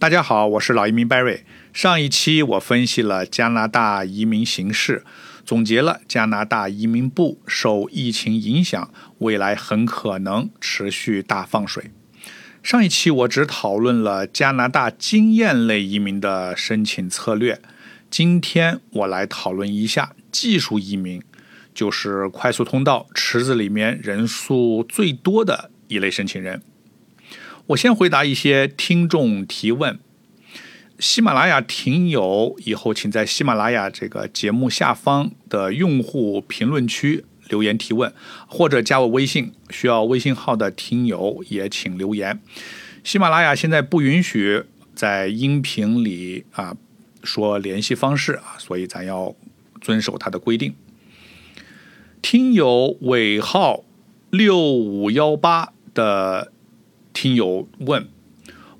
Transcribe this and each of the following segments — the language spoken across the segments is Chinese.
大家好，我是老移民 Barry。上一期我分析了加拿大移民形势，总结了加拿大移民部受疫情影响，未来很可能持续大放水。上一期我只讨论了加拿大经验类移民的申请策略，今天我来讨论一下技术移民，就是快速通道池子里面人数最多的一类申请人。我先回答一些听众提问。喜马拉雅听友以后，请在喜马拉雅这个节目下方的用户评论区留言提问，或者加我微信。需要微信号的听友也请留言。喜马拉雅现在不允许在音频里啊说联系方式啊，所以咱要遵守它的规定。听友尾号六五幺八的。听友问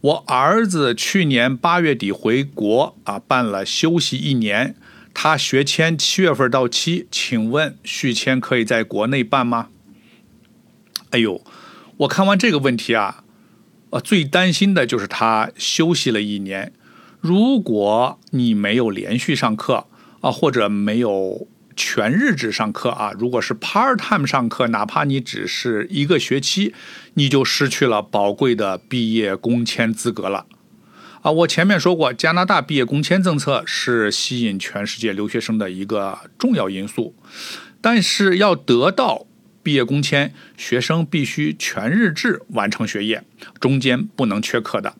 我儿子去年八月底回国啊，办了休息一年，他学签七月份到期，请问续签可以在国内办吗？哎呦，我看完这个问题啊，呃，最担心的就是他休息了一年，如果你没有连续上课啊，或者没有。全日制上课啊，如果是 part time 上课，哪怕你只是一个学期，你就失去了宝贵的毕业工签资格了。啊，我前面说过，加拿大毕业工签政策是吸引全世界留学生的一个重要因素，但是要得到毕业工签，学生必须全日制完成学业，中间不能缺课的。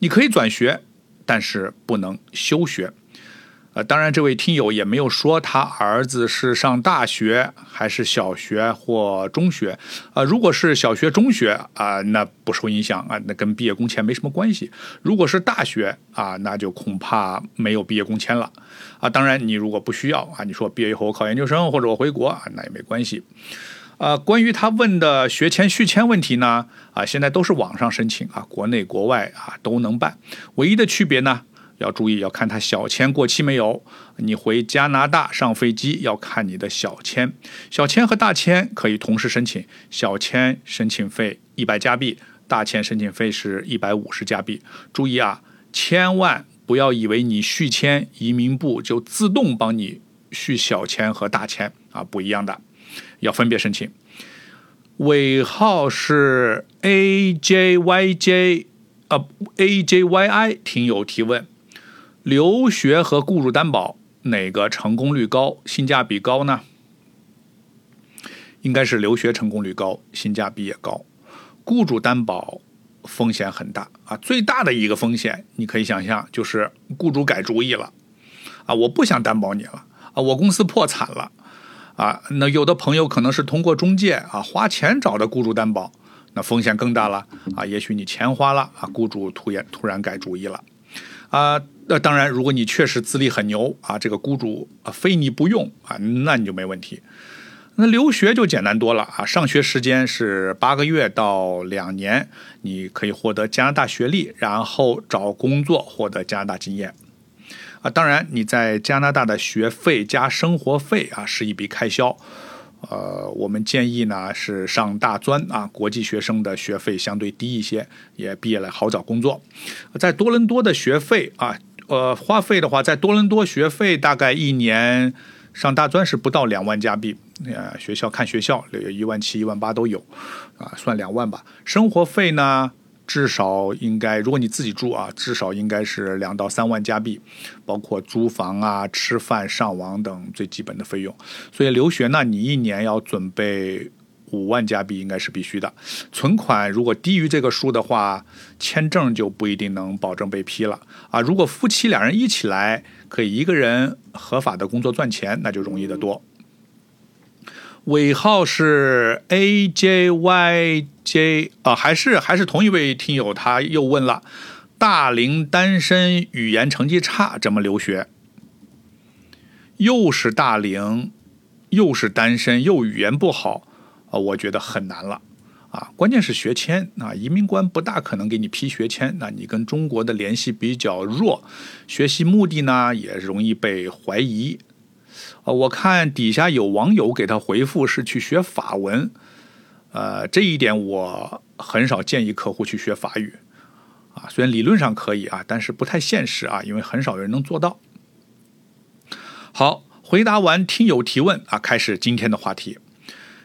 你可以转学，但是不能休学。呃，当然，这位听友也没有说他儿子是上大学还是小学或中学。啊，如果是小学、中学啊，那不受影响啊，那跟毕业工签没什么关系。如果是大学啊，那就恐怕没有毕业工签了。啊，当然，你如果不需要啊，你说毕业以后我考研究生或者我回国啊，那也没关系。啊，关于他问的学签续签问题呢，啊，现在都是网上申请啊，国内国外啊都能办。唯一的区别呢？要注意，要看他小签过期没有。你回加拿大上飞机要看你的小签，小签和大签可以同时申请。小签申请费一百加币，大签申请费是一百五十加币。注意啊，千万不要以为你续签，移民部就自动帮你续小签和大签啊，不一样的，要分别申请。尾号是 A J Y J 啊 A J Y I，听友提问。留学和雇主担保哪个成功率高、性价比高呢？应该是留学成功率高、性价比也高。雇主担保风险很大啊！最大的一个风险，你可以想象，就是雇主改主意了啊！我不想担保你了啊！我公司破产了啊！那有的朋友可能是通过中介啊花钱找的雇主担保，那风险更大了啊！也许你钱花了啊，雇主突然突然改主意了啊！那当然，如果你确实资历很牛啊，这个雇主啊非你不用啊，那你就没问题。那留学就简单多了啊，上学时间是八个月到两年，你可以获得加拿大学历，然后找工作获得加拿大经验。啊，当然你在加拿大的学费加生活费啊是一笔开销。呃，我们建议呢是上大专啊，国际学生的学费相对低一些，也毕业了好找工作。在多伦多的学费啊。呃，花费的话，在多伦多学费大概一年上大专是不到两万加币，呃，学校看学校，有一万七、一万八都有，啊，算两万吧。生活费呢，至少应该，如果你自己住啊，至少应该是两到三万加币，包括租房啊、吃饭、上网等最基本的费用。所以留学呢，你一年要准备。五万加币应该是必须的，存款如果低于这个数的话，签证就不一定能保证被批了啊。如果夫妻两人一起来，可以一个人合法的工作赚钱，那就容易得多。尾号是 A J Y J 啊，还是还是同一位听友，他又问了：大龄单身，语言成绩差，怎么留学？又是大龄，又是单身，又语言不好。啊，我觉得很难了，啊，关键是学签啊，移民官不大可能给你批学签，那你跟中国的联系比较弱，学习目的呢也容易被怀疑，啊，我看底下有网友给他回复是去学法文，呃，这一点我很少建议客户去学法语，啊，虽然理论上可以啊，但是不太现实啊，因为很少人能做到。好，回答完听友提问啊，开始今天的话题。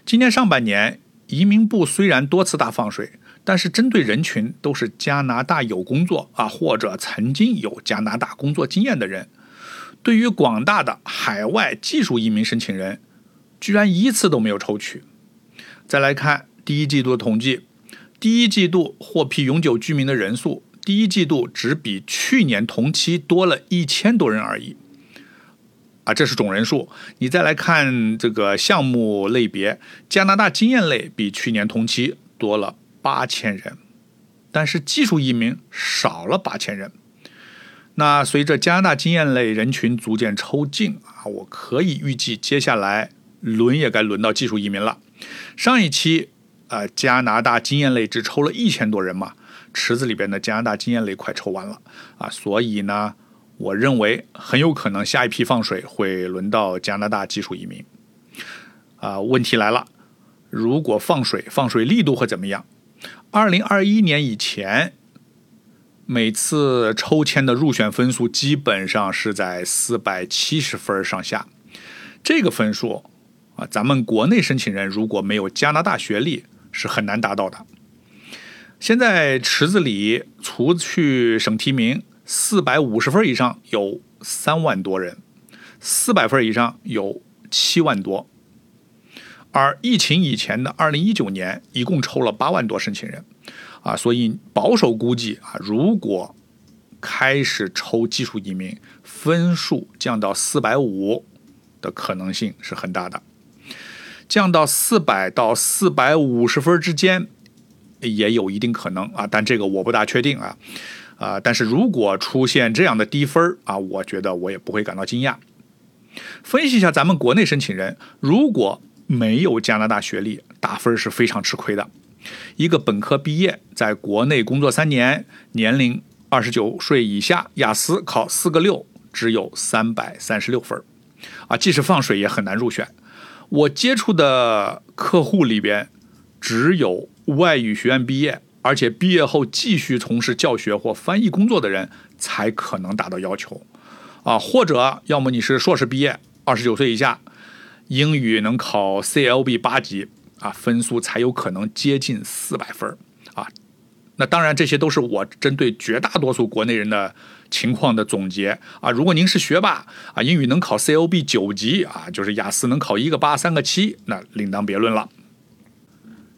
今年上半年，移民部虽然多次大放水，但是针对人群都是加拿大有工作啊，或者曾经有加拿大工作经验的人。对于广大的海外技术移民申请人，居然一次都没有抽取。再来看第一季度的统计，第一季度获批永久居民的人数，第一季度只比去年同期多了一千多人而已。啊，这是总人数。你再来看这个项目类别，加拿大经验类比去年同期多了八千人，但是技术移民少了八千人。那随着加拿大经验类人群逐渐抽净啊，我可以预计接下来轮也该轮到技术移民了。上一期啊，加拿大经验类只抽了一千多人嘛，池子里边的加拿大经验类快抽完了啊，所以呢，我认为很有可能下一批放水会轮到加拿大技术移民。啊，问题来了，如果放水，放水力度会怎么样？二零二一年以前。每次抽签的入选分数基本上是在四百七十分上下，这个分数啊，咱们国内申请人如果没有加拿大学历是很难达到的。现在池子里除去省提名，四百五十分以上有三万多人，四百分以上有七万多，而疫情以前的二零一九年一共抽了八万多申请人。啊，所以保守估计啊，如果开始抽技术移民，分数降到四百五的可能性是很大的。降到四百到四百五十分之间也有一定可能啊，但这个我不大确定啊。啊，但是如果出现这样的低分啊，我觉得我也不会感到惊讶。分析一下咱们国内申请人，如果没有加拿大学历，打分是非常吃亏的。一个本科毕业，在国内工作三年，年龄二十九岁以下，雅思考四个六，只有三百三十六分啊，即使放水也很难入选。我接触的客户里边，只有外语学院毕业，而且毕业后继续从事教学或翻译工作的人，才可能达到要求啊，或者要么你是硕士毕业，二十九岁以下，英语能考 CLB 八级。啊，分数才有可能接近四百分啊！那当然，这些都是我针对绝大多数国内人的情况的总结啊。如果您是学霸啊，英语能考 COB 九级啊，就是雅思能考一个八三个七，那另当别论了。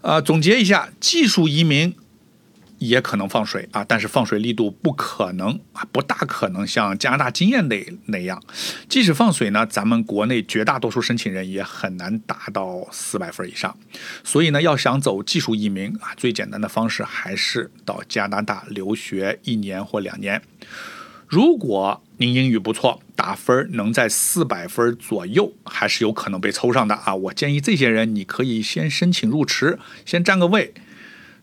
呃，总结一下，技术移民。也可能放水啊，但是放水力度不可能啊，不大可能像加拿大经验那那样。即使放水呢，咱们国内绝大多数申请人也很难达到四百分以上。所以呢，要想走技术移民啊，最简单的方式还是到加拿大留学一年或两年。如果您英语不错，打分能在四百分左右，还是有可能被抽上的啊。我建议这些人，你可以先申请入池，先占个位。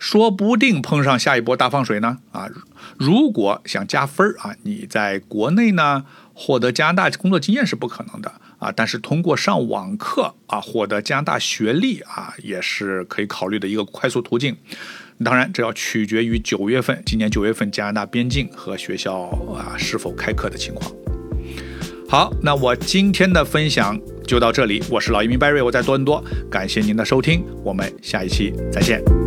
说不定碰上下一波大放水呢啊！如果想加分儿啊，你在国内呢获得加拿大工作经验是不可能的啊，但是通过上网课啊获得加拿大学历啊也是可以考虑的一个快速途径。当然，这要取决于九月份，今年九月份加拿大边境和学校啊是否开课的情况。好，那我今天的分享就到这里，我是老移民 Barry，我在多伦多，感谢您的收听，我们下一期再见。